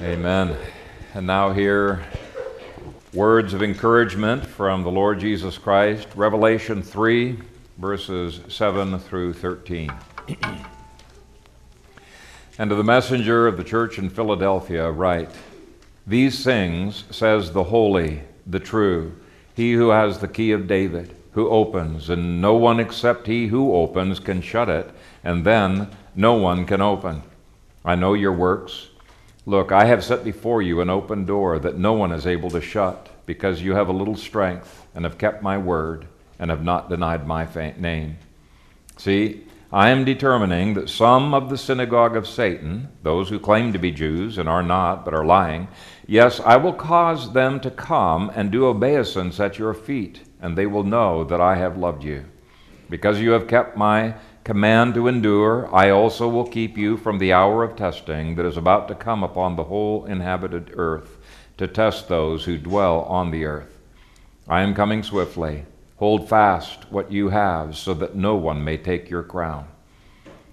Amen. And now, hear words of encouragement from the Lord Jesus Christ, Revelation 3, verses 7 through 13. and to the messenger of the church in Philadelphia, write These things says the holy, the true, he who has the key of David, who opens, and no one except he who opens can shut it, and then no one can open. I know your works Look, I have set before you an open door that no one is able to shut, because you have a little strength, and have kept my word, and have not denied my name. See, I am determining that some of the synagogue of Satan, those who claim to be Jews and are not, but are lying, yes, I will cause them to come and do obeisance at your feet, and they will know that I have loved you. Because you have kept my command to endure, I also will keep you from the hour of testing that is about to come upon the whole inhabited earth to test those who dwell on the earth. I am coming swiftly. Hold fast what you have, so that no one may take your crown.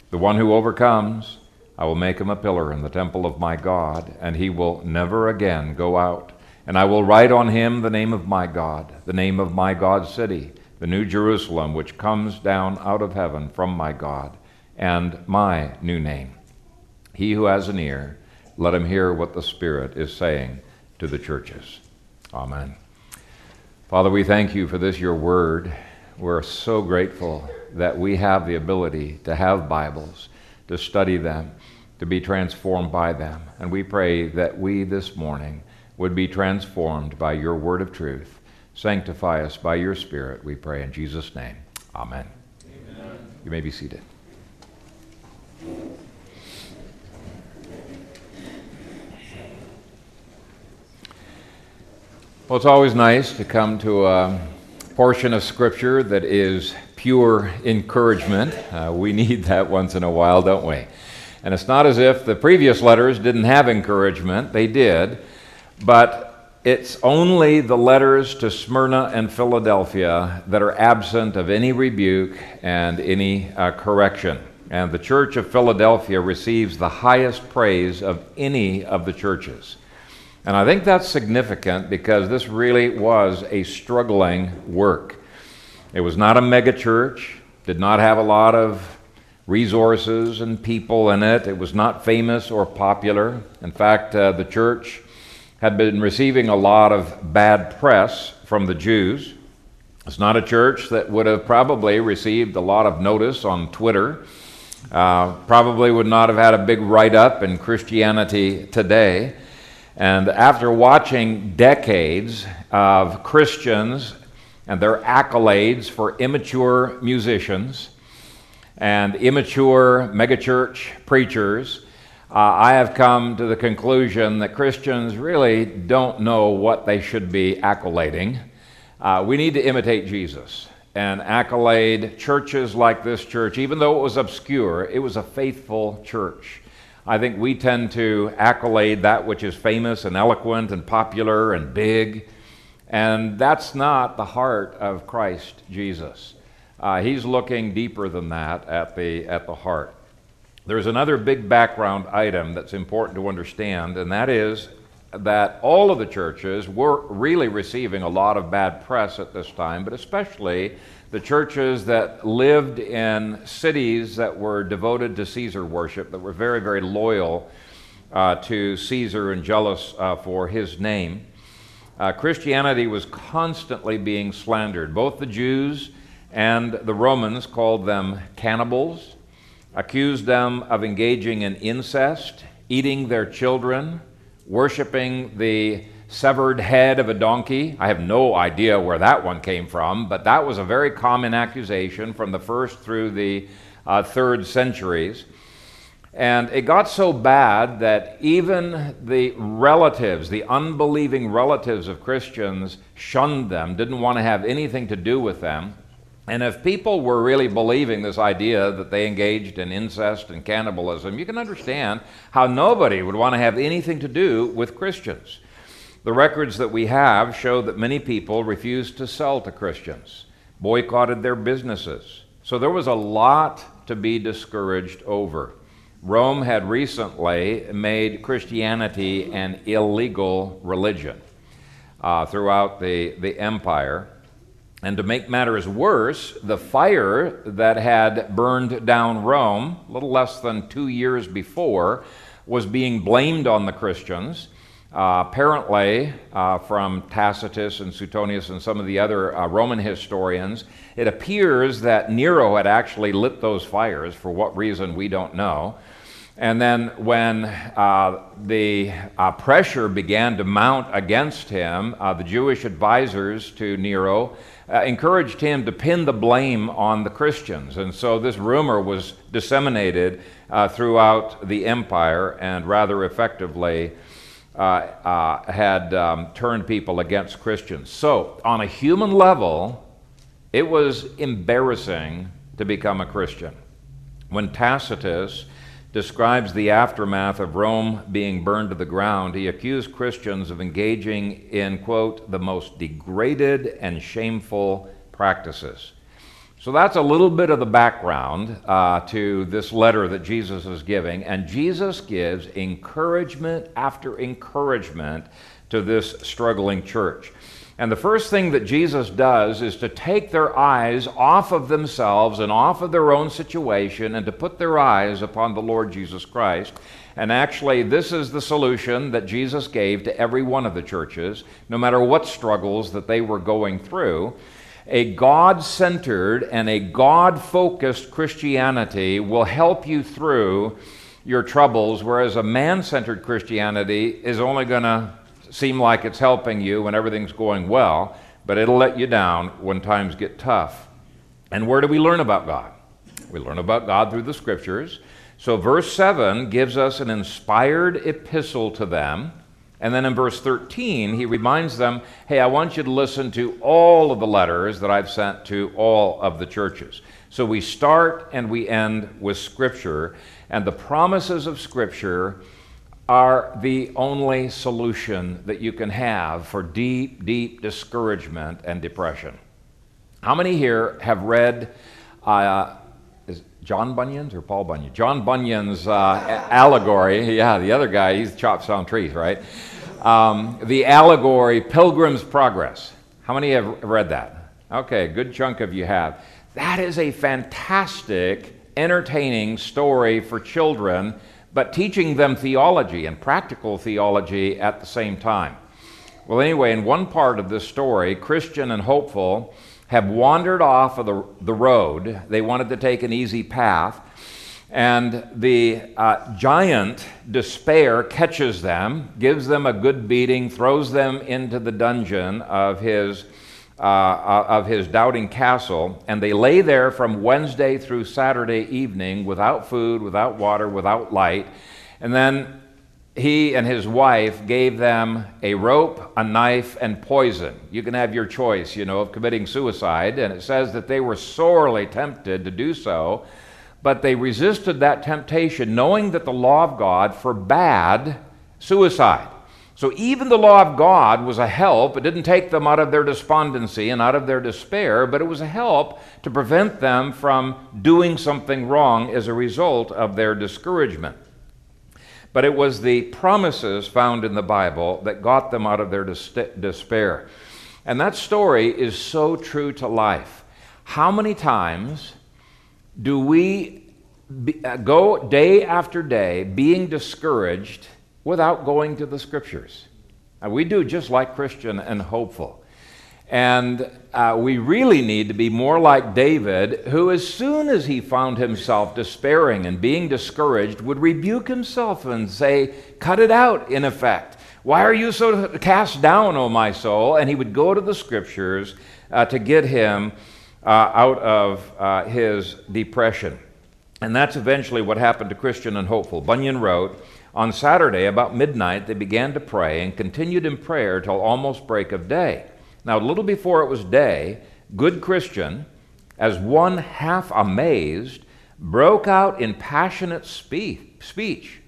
The one who overcomes, I will make him a pillar in the temple of my God, and he will never again go out. And I will write on him the name of my God, the name of my God's city the new Jerusalem, which comes down out of heaven from my God, and my new name. He who has an ear, let him hear what the Spirit is saying to the churches. Amen. Father, we thank you for this, your word. We're so grateful that we have the ability to have Bibles, to study them, to be transformed by them. And we pray that we this morning would be transformed by your word of truth Sanctify us by your Spirit, we pray in Jesus' name. Amen. Amen. You may be seated. Well, it's always nice to come to a portion of Scripture that is pure encouragement. Uh, we need that once in a while, don't we? And it's not as if the previous letters didn't have encouragement, they did. But it's only the letters to Smyrna and Philadelphia that are absent of any rebuke and any uh, correction. And the church of Philadelphia receives the highest praise of any of the churches. And I think that's significant because this really was a struggling work. It was not a megachurch, did not have a lot of resources and people in it. It was not famous or popular. In fact, uh, the church had been receiving a lot of bad press from the Jews. It's not a church that would have probably received a lot of notice on Twitter. Uh, probably would not have had a big write up in Christianity Today. And after watching decades of Christians and their accolades for immature musicians and immature megachurch preachers, uh, I have come to the conclusion that Christians really don't know what they should be accolading. Uh, we need to imitate Jesus and accolade churches like this church, even though it was obscure, it was a faithful church. I think we tend to accolade that which is famous and eloquent and popular and big, and that's not the heart of Christ Jesus. Uh, he's looking deeper than that at the, at the heart. There's another big background item that's important to understand, and that is that all of the churches were really receiving a lot of bad press at this time, but especially the churches that lived in cities that were devoted to Caesar worship, that were very, very loyal uh, to Caesar and jealous uh, for his name. Uh, Christianity was constantly being slandered. Both the Jews and the Romans called them cannibals accused them of engaging in incest, eating their children, worshiping the severed head of a donkey. I have no idea where that one came from, but that was a very common accusation from the first through the uh, third centuries. And it got so bad that even the relatives, the unbelieving relatives of Christians, shunned them, didn't want to have anything to do with them. And if people were really believing this idea that they engaged in incest and cannibalism, you can understand how nobody would want to have anything to do with Christians. The records that we have show that many people refused to sell to Christians, boycotted their businesses. So there was a lot to be discouraged over. Rome had recently made Christianity an illegal religion uh, throughout the, the empire. And to make matters worse, the fire that had burned down Rome a little less than two years before was being blamed on the Christians. Uh, apparently, uh, from Tacitus and Suetonius and some of the other uh, Roman historians, it appears that Nero had actually lit those fires. For what reason, we don't know. And then, when uh, the uh, pressure began to mount against him, uh, the Jewish advisors to Nero encouraged him to pin the blame on the Christians. And so, this rumor was disseminated throughout the empire and rather effectively uh, uh, had um, turned people against Christians. So, on a human level, it was embarrassing to become a Christian. When Tacitus describes the aftermath of Rome being burned to the ground, he accused Christians of engaging in, quote, the most degraded and shameful practices. So that's a little bit of the background uh, to this letter that Jesus is giving. And Jesus gives encouragement after encouragement to this struggling church. And the first thing that Jesus does is to take their eyes off of themselves and off of their own situation and to put their eyes upon the Lord Jesus Christ. And actually, this is the solution that Jesus gave to every one of the churches, no matter what struggles that they were going through. A God centered and a God focused Christianity will help you through your troubles, whereas a man centered Christianity is only going to seem like it's helping you when everything's going well, but it'll let you down when times get tough. And where do we learn about God? We learn about God through the scriptures. So, verse 7 gives us an inspired epistle to them. And then in verse 13, he reminds them, hey, I want you to listen to all of the letters that I've sent to all of the churches. So we start and we end with Scripture, and the promises of Scripture are the only solution that you can have for deep, deep discouragement and depression. How many here have read uh, John Bunyan's or Paul Bunyan? John Bunyan's uh, allegory. Yeah, the other guy, he's chops down trees, right? Um, the allegory Pilgrim's Progress. How many have read that? Okay, a good chunk of you have. That is a fantastic, entertaining story for children, but teaching them theology and practical theology at the same time. Well, anyway, in one part of this story, Christian and Hopeful have wandered off of the, the road. They wanted to take an easy path. And the uh, giant despair catches them, gives them a good beating, throws them into the dungeon of his, uh, uh, of his doubting castle, and they lay there from Wednesday through Saturday evening without food, without water, without light. And then he and his wife gave them a rope, a knife, and poison. You can have your choice, you know, of committing suicide. And it says that they were sorely tempted to do so, but they resisted that temptation, knowing that the law of God forbade suicide. So even the law of God was a help. It didn't take them out of their despondency and out of their despair, but it was a help to prevent them from doing something wrong as a result of their discouragement. But it was the promises found in the Bible that got them out of their despair. And that story is so true to life. How many times do we be, uh, go day after day being discouraged without going to the scriptures? And we do just like Christian and hopeful. And uh, we really need to be more like David, who, as soon as he found himself despairing and being discouraged, would rebuke himself and say, Cut it out, in effect. Why are you so cast down, O my soul? And he would go to the scriptures uh, to get him uh, out of uh, his depression. And that's eventually what happened to Christian and Hopeful. Bunyan wrote, On Saturday, about midnight, they began to pray and continued in prayer till almost break of day. Now, a little before it was day, good Christian, as one half amazed, broke out in passionate speech.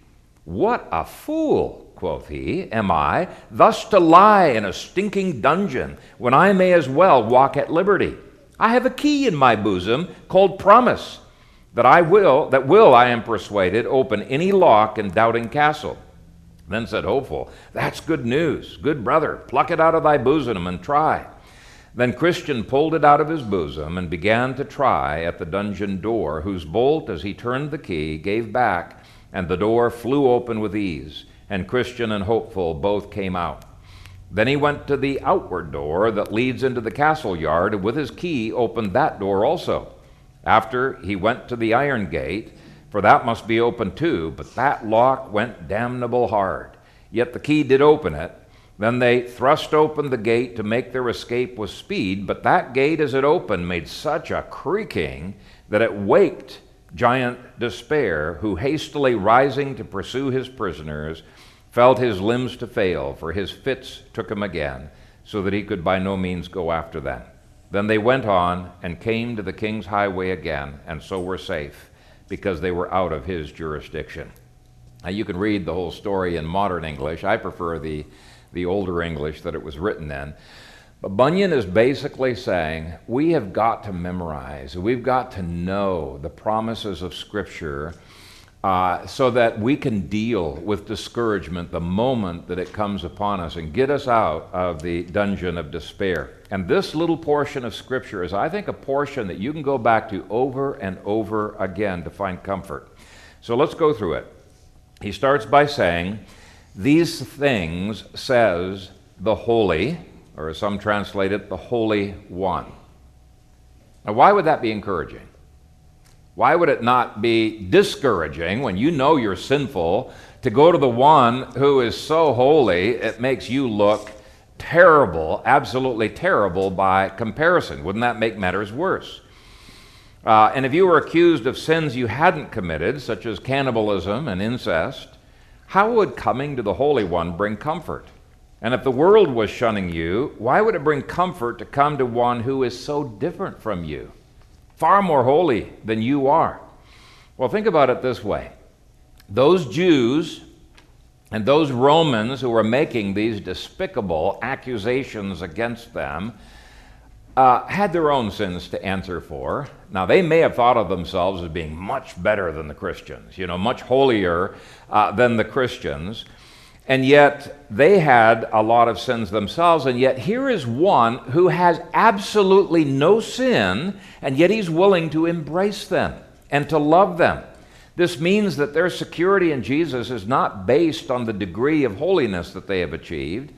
What a fool, quoth he, am I, thus to lie in a stinking dungeon, when I may as well walk at liberty. I have a key in my bosom called promise. That I will, that will, I am persuaded, open any lock in Doubting Castle. Then said Hopeful, That's good news. Good brother, pluck it out of thy bosom and try. Then Christian pulled it out of his bosom and began to try at the dungeon door, whose bolt, as he turned the key, gave back, and the door flew open with ease, and Christian and Hopeful both came out. Then he went to the outward door that leads into the castle yard, and with his key opened that door also. After he went to the iron gate, for that must be open too, but that lock went damnable hard. Yet the key did open it. Then they thrust open the gate to make their escape with speed, but that gate as it opened made such a creaking that it waked giant Despair, who hastily rising to pursue his prisoners, felt his limbs to fail, for his fits took him again, so that he could by no means go after them. Then they went on and came to the king's highway again, and so were safe, because they were out of his jurisdiction. Now, you can read the whole story in modern English. I prefer the, the older English that it was written in. But Bunyan is basically saying we have got to memorize, we've got to know the promises of Scripture uh, so that we can deal with discouragement the moment that it comes upon us and get us out of the dungeon of despair. And this little portion of Scripture is, I think, a portion that you can go back to over and over again to find comfort. So let's go through it. He starts by saying, These things says the holy, or as some translate it, the Holy One. Now, why would that be encouraging? Why would it not be discouraging when you know you're sinful to go to the one who is so holy it makes you look terrible, absolutely terrible by comparison? Wouldn't that make matters worse? Uh, and if you were accused of sins you hadn't committed, such as cannibalism and incest, how would coming to the Holy One bring comfort? And if the world was shunning you, why would it bring comfort to come to one who is so different from you? Far more holy than you are. Well, think about it this way those Jews and those Romans who were making these despicable accusations against them uh, had their own sins to answer for. Now, they may have thought of themselves as being much better than the Christians, you know, much holier uh, than the Christians. And yet they had a lot of sins themselves. And yet here is one who has absolutely no sin, and yet he's willing to embrace them and to love them. This means that their security in Jesus is not based on the degree of holiness that they have achieved.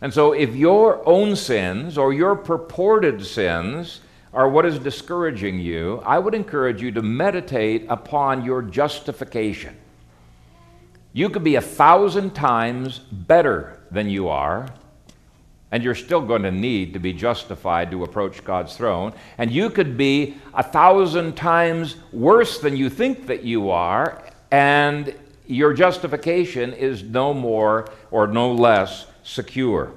And so, if your own sins or your purported sins are what is discouraging you, I would encourage you to meditate upon your justification. You could be a thousand times better than you are, and you're still going to need to be justified to approach God's throne. And you could be a thousand times worse than you think that you are, and your justification is no more or no less secure.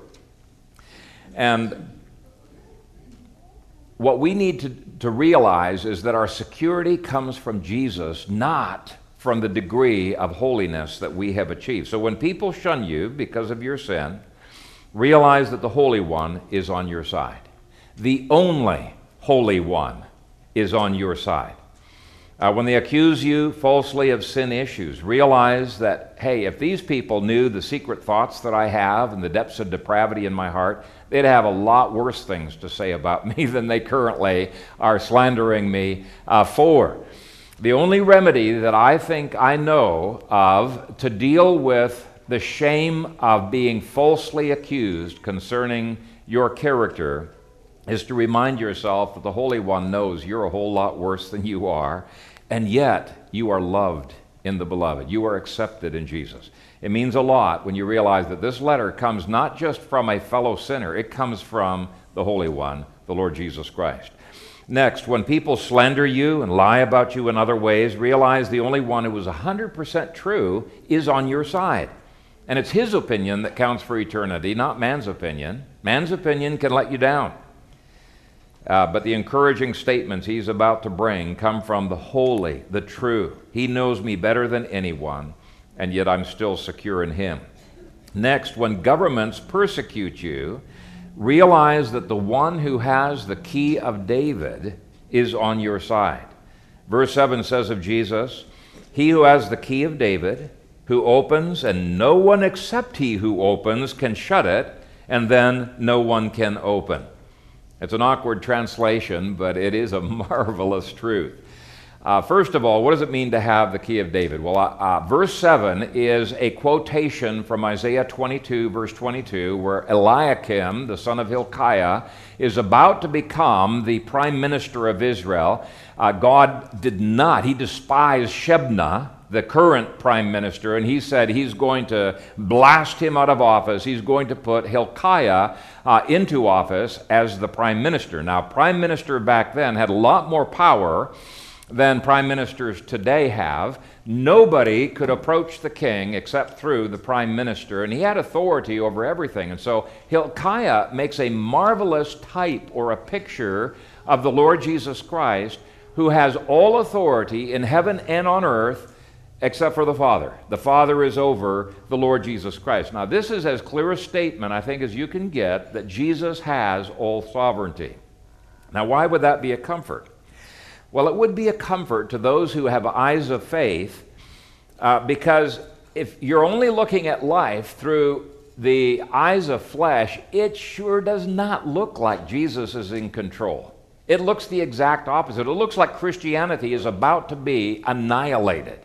And what we need to, to realize is that our security comes from Jesus, not from the degree of holiness that we have achieved. So when people shun you because of your sin, realize that the Holy One is on your side. The only Holy One is on your side. Uh, when they accuse you falsely of sin issues, realize that, hey, if these people knew the secret thoughts that I have and the depths of depravity in my heart, they'd have a lot worse things to say about me than they currently are slandering me uh, for. The only remedy that I think I know of to deal with the shame of being falsely accused concerning your character is to remind yourself that the Holy One knows you're a whole lot worse than you are, and yet you are loved in the Beloved. You are accepted in Jesus. It means a lot when you realize that this letter comes not just from a fellow sinner, it comes from the Holy One, the Lord Jesus Christ. Next, when people slander you and lie about you in other ways, realize the only one who is 100% true is on your side. And it's his opinion that counts for eternity, not man's opinion. Man's opinion can let you down. Uh, but the encouraging statements he's about to bring come from the holy, the true. He knows me better than anyone, and yet I'm still secure in him. Next, when governments persecute you, realize that the one who has the key of David is on your side. Verse 7 says of Jesus, He who has the key of David, who opens, and no one except he who opens can shut it, and then no one can open. It's an awkward translation, but it is a marvelous truth. Uh, first of all, what does it mean to have the key of David? Well, uh, uh, verse 7 is a quotation from Isaiah 22, verse 22, where Eliakim, the son of Hilkiah, is about to become the prime minister of Israel. Uh, God did not, he despised Shebna, the current prime minister, and he said he's going to blast him out of office. He's going to put Hilkiah uh, into office as the prime minister. Now, prime minister back then had a lot more power than prime ministers today have. Nobody could approach the king except through the prime minister, and he had authority over everything. And so Hilkiah makes a marvelous type or a picture of the Lord Jesus Christ, who has all authority in heaven and on earth except for the Father. The Father is over the Lord Jesus Christ. Now, this is as clear a statement, I think, as you can get that Jesus has all sovereignty. Now, why would that be a comfort? Well, it would be a comfort to those who have eyes of faith uh, because if you're only looking at life through the eyes of flesh, it sure does not look like Jesus is in control. It looks the exact opposite. It looks like Christianity is about to be annihilated.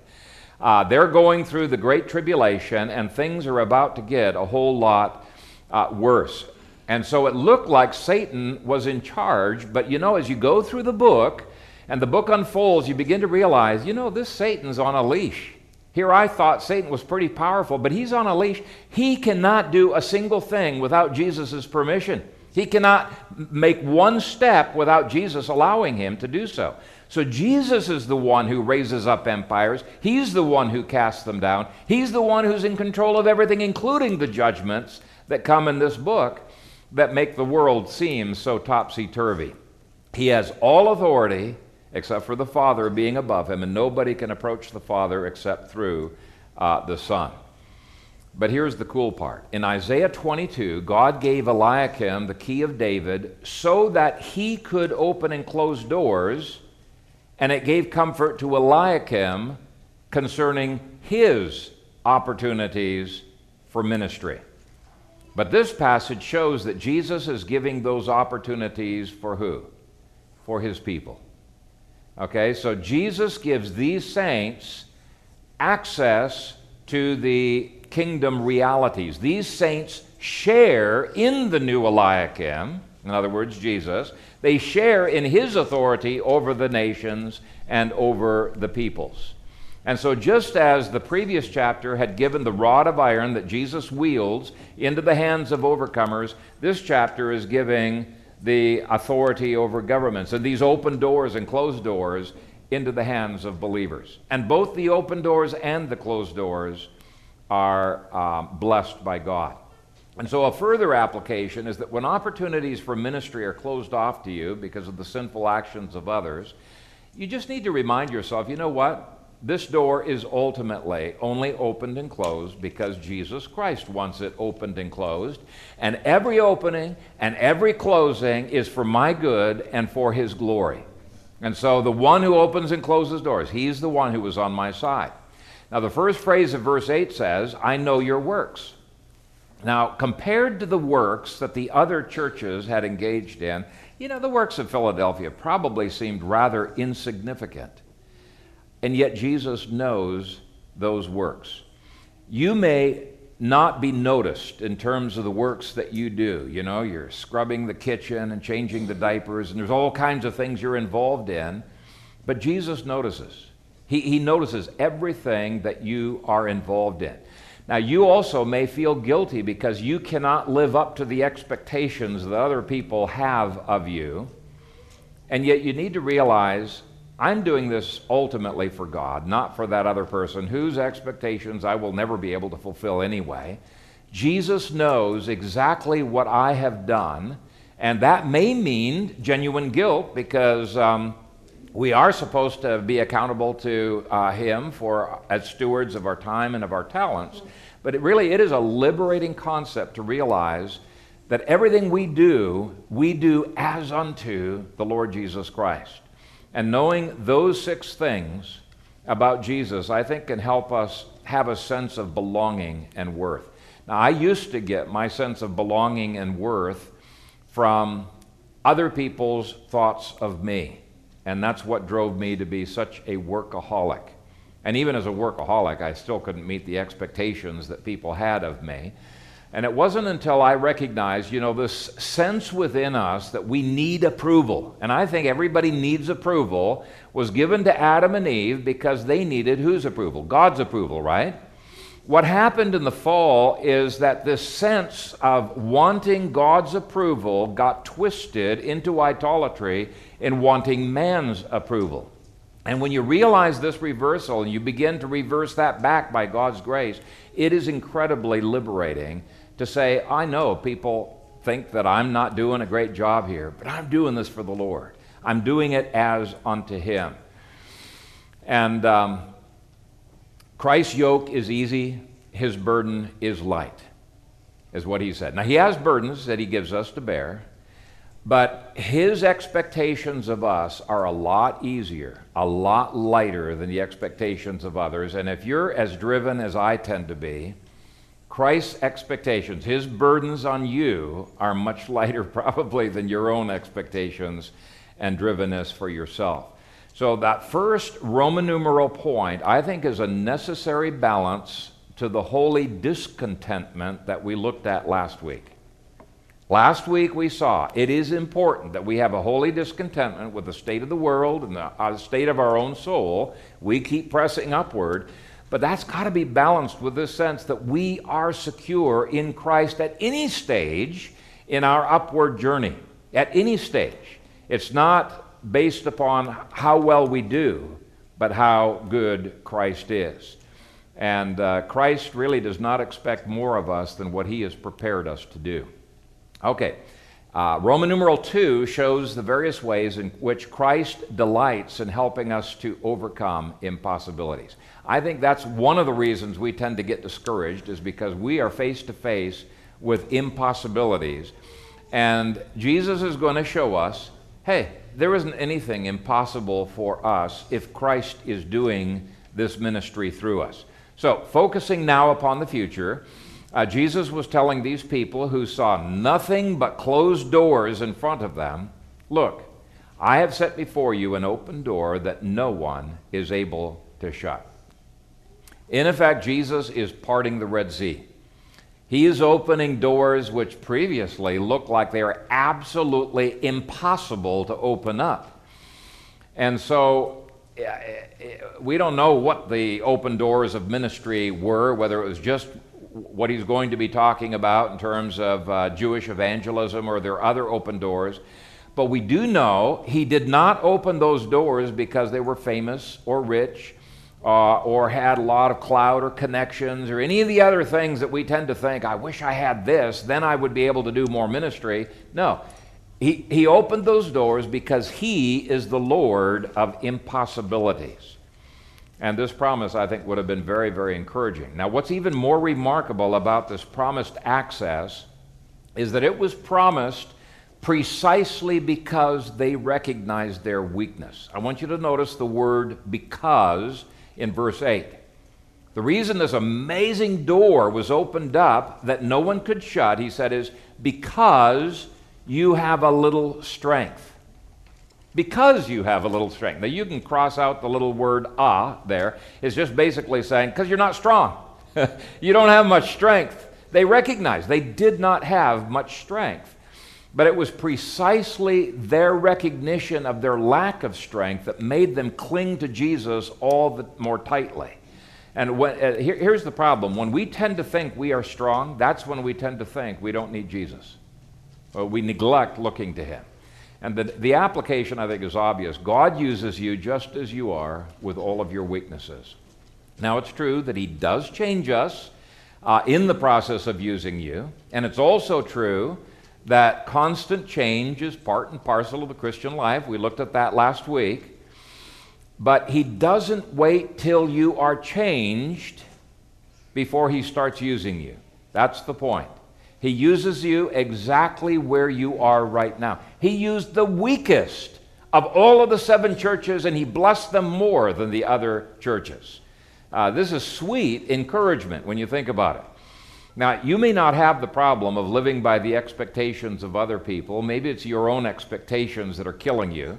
Uh, they're going through the Great Tribulation, and things are about to get a whole lot uh, worse. And so it looked like Satan was in charge, but you know, as you go through the book and the book unfolds, you begin to realize, you know, this Satan's on a leash. Here I thought Satan was pretty powerful, but he's on a leash. He cannot do a single thing without Jesus' permission. He cannot make one step without Jesus allowing him to do so. So Jesus is the one who raises up empires. He's the one who casts them down. He's the one who's in control of everything, including the judgments that come in this book that make the world seem so topsy turvy. He has all authority except for the Father being above him, and nobody can approach the Father except through uh, the Son. But here's the cool part. In Isaiah 22, God gave Eliakim the key of David so that he could open and close doors and it gave comfort to Eliakim concerning his opportunities for ministry. But this passage shows that Jesus is giving those opportunities for who? For his people. Okay, so Jesus gives these saints access to the kingdom realities. These saints share in the new Eliakim, in other words, Jesus. They share in his authority over the nations and over the peoples. And so, just as the previous chapter had given the rod of iron that Jesus wields into the hands of overcomers, this chapter is giving the authority over governments and these open doors and closed doors into the hands of believers. And both the open doors and the closed doors are um, blessed by God. And so, a further application is that when opportunities for ministry are closed off to you because of the sinful actions of others, you just need to remind yourself you know what? This door is ultimately only opened and closed because Jesus Christ wants it opened and closed. And every opening and every closing is for my good and for His glory. And so, the one who opens and closes doors, He's the one who was on my side. Now, the first phrase of verse 8 says, I know your works. Now, compared to the works that the other churches had engaged in, you know, the works of Philadelphia probably seemed rather insignificant. And yet, Jesus knows those works. You may not be noticed in terms of the works that you do. You know, you're scrubbing the kitchen and changing the diapers, and there's all kinds of things you're involved in. But Jesus notices. He, he notices everything that you are involved in. Now, you also may feel guilty because you cannot live up to the expectations that other people have of you. And yet, you need to realize I'm doing this ultimately for God, not for that other person whose expectations I will never be able to fulfill anyway. Jesus knows exactly what I have done, and that may mean genuine guilt because. Um, we are supposed to be accountable to uh, him for as stewards of our time and of our talents but it really it is a liberating concept to realize that everything we do we do as unto the lord jesus christ And knowing those six things about Jesus, I think, can help us have a sense of belonging and worth. Now, I used to get my sense of belonging and worth from other people's thoughts of me. And that's what drove me to be such a workaholic. And even as a workaholic, I still couldn't meet the expectations that people had of me. And it wasn't until I recognized, you know, this sense within us that we need approval. And I think everybody needs approval was given to Adam and Eve because they needed whose approval? God's approval, right? What happened in the fall is that this sense of wanting God's approval got twisted into idolatry in wanting man's approval. And when you realize this reversal and you begin to reverse that back by God's grace, it is incredibly liberating to say, I know people think that I'm not doing a great job here, but I'm doing this for the Lord. I'm doing it as unto Him. And um, Christ's yoke is easy, His burden is light, is what He said. Now, He has burdens that He gives us to bear. But his expectations of us are a lot easier, a lot lighter than the expectations of others. And if you're as driven as I tend to be, Christ's expectations, his burdens on you, are much lighter probably than your own expectations and drivenness for yourself. So, that first Roman numeral point, I think, is a necessary balance to the holy discontentment that we looked at last week. Last week we saw it is important that we have a holy discontentment with the state of the world and the uh, state of our own soul. We keep pressing upward, but that's got to be balanced with this sense that we are secure in Christ at any stage in our upward journey. At any stage. It's not based upon how well we do, but how good Christ is. And uh, Christ really does not expect more of us than what he has prepared us to do. Okay. Uh, Roman numeral 2 shows the various ways in which Christ delights in helping us to overcome impossibilities. I think that's one of the reasons we tend to get discouraged is because we are face to face with impossibilities. And Jesus is going to show us hey, there isn't anything impossible for us if Christ is doing this ministry through us. So, focusing now upon the future, uh, Jesus was telling these people who saw nothing but closed doors in front of them look, I have set before you an open door that no one is able to shut. In effect, Jesus is parting the Red Sea. He is opening doors which previously looked like they are absolutely impossible to open up. And so we don't know what the open doors of ministry were, whether it was just what he's going to be talking about in terms of uh, Jewish evangelism or there are other open doors. But we do know he did not open those doors because they were famous or rich uh, or had a lot of clout or connections or any of the other things that we tend to think, I wish I had this, then I would be able to do more ministry. No. He, he opened those doors because he is the Lord of impossibilities. And this promise, I think, would have been very, very encouraging. Now, what's even more remarkable about this promised access is that it was promised precisely because they recognized their weakness. I want you to notice the word because in verse 8. The reason this amazing door was opened up that no one could shut, he said, is because you have a little strength. Because you have a little strength. Now, you can cross out the little word ah there. It's just basically saying, because you're not strong. you don't have much strength. They recognized they did not have much strength. But it was precisely their recognition of their lack of strength that made them cling to Jesus all the more tightly. And when, uh, here, here's the problem when we tend to think we are strong, that's when we tend to think we don't need Jesus. We neglect looking to him. And the, the application, I think, is obvious. God uses you just as you are with all of your weaknesses. Now, it's true that He does change us uh, in the process of using you. And it's also true that constant change is part and parcel of the Christian life. We looked at that last week. But he doesn't wait till you are changed before he starts using you. That's the point. He uses you exactly where you are right now. He used the weakest of all of the seven churches, and he blessed them more than the other churches. Uh, this is sweet encouragement when you think about it. Now, you may not have the problem of living by the expectations of other people. Maybe it's your own expectations that are killing you.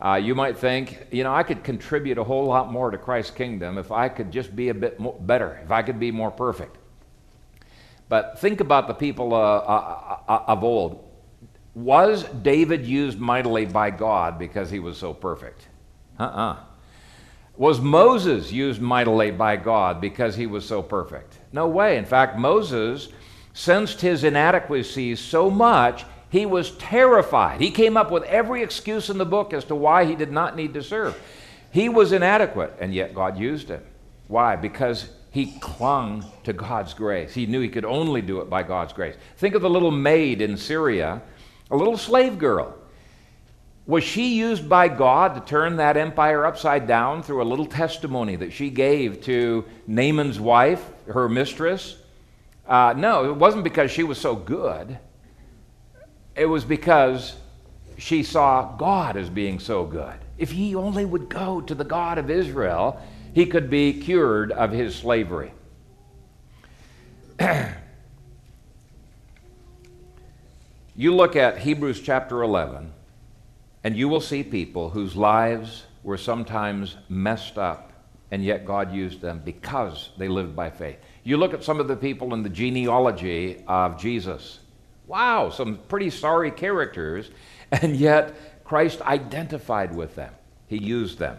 Uh, you might think, you know, I could contribute a whole lot more to Christ's kingdom if I could just be a bit better, if I could be more perfect. But think about the people uh, uh, uh, of old. Was David used mightily by God because he was so perfect? Uh uh-uh. uh Was Moses used mightily by God because he was so perfect? No way. In fact, Moses sensed his inadequacies so much he was terrified. He came up with every excuse in the book as to why he did not need to serve. He was inadequate, and yet God used him. Why? Because he clung to God's grace. He knew he could only do it by God's grace. Think of the little maid in Syria, a little slave girl. Was she used by God to turn that empire upside down through a little testimony that she gave to Naaman's wife, her mistress? Uh, no, it wasn't because she was so good. It was because she saw God as being so good. If he only would go to the God of Israel, he could be cured of his slavery. you look at Hebrews chapter 11, and you will see people whose lives were sometimes messed up, and yet God used them because they lived by faith. You look at some of the people in the genealogy of Jesus Wow, some pretty sorry characters, and yet Christ identified with them. He used them.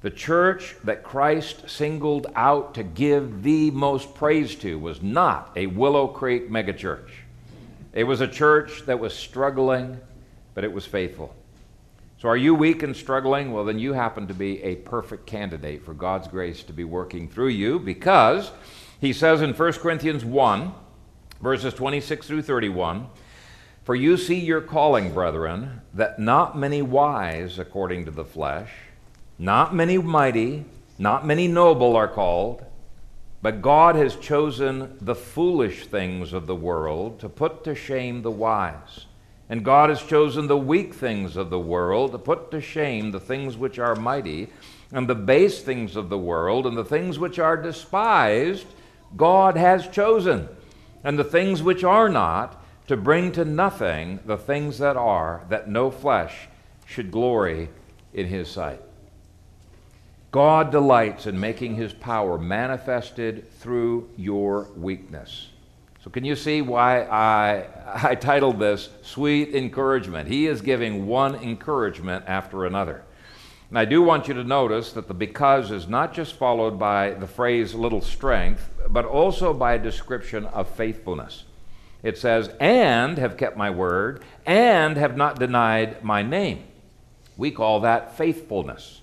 The church that Christ singled out to give the most praise to was not a Willow Creek megachurch. It was a church that was struggling, but it was faithful. So, are you weak and struggling? Well, then you happen to be a perfect candidate for God's grace to be working through you because he says in 1 Corinthians 1 verses 26 through 31. For you see your calling, brethren, that not many wise according to the flesh, not many mighty, not many noble are called, but God has chosen the foolish things of the world to put to shame the wise. And God has chosen the weak things of the world to put to shame the things which are mighty, and the base things of the world, and the things which are despised, God has chosen and the things which are not, to bring to nothing the things that are, that no flesh should glory in his sight. God delights in making his power manifested through your weakness. So, can you see why I, I titled this Sweet Encouragement? He is giving one encouragement after another. And I do want you to notice that the because is not just followed by the phrase little strength, but also by a description of faithfulness. It says, and have kept my word, and have not denied my name. We call that faithfulness.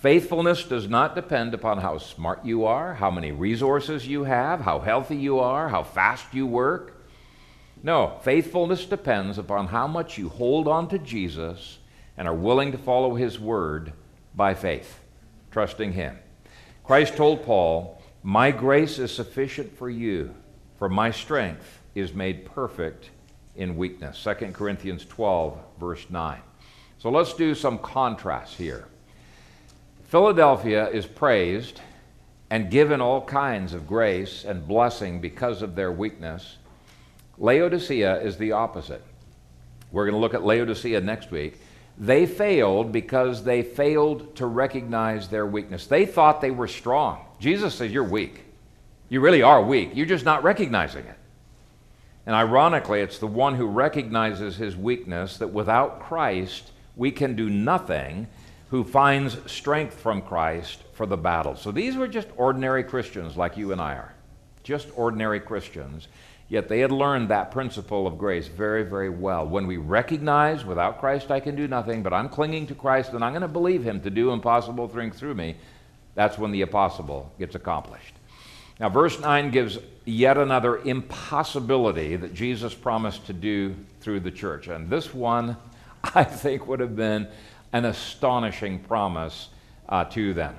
Faithfulness does not depend upon how smart you are, how many resources you have, how healthy you are, how fast you work. No, faithfulness depends upon how much you hold on to Jesus and are willing to follow his word by faith, trusting him. Christ told Paul, My grace is sufficient for you, for my strength is made perfect in weakness. 2 Corinthians 12, verse 9. So let's do some contrasts here. Philadelphia is praised and given all kinds of grace and blessing because of their weakness. Laodicea is the opposite. We're going to look at Laodicea next week. They failed because they failed to recognize their weakness. They thought they were strong. Jesus says, You're weak. You really are weak. You're just not recognizing it. And ironically, it's the one who recognizes his weakness that without Christ, we can do nothing, who finds strength from Christ for the battle. So these were just ordinary Christians like you and I are. Just ordinary Christians. Yet they had learned that principle of grace very, very well. When we recognize without Christ I can do nothing, but I'm clinging to Christ and I'm going to believe Him to do impossible things through me, that's when the impossible gets accomplished. Now, verse 9 gives yet another impossibility that Jesus promised to do through the church. And this one, I think, would have been an astonishing promise uh, to them.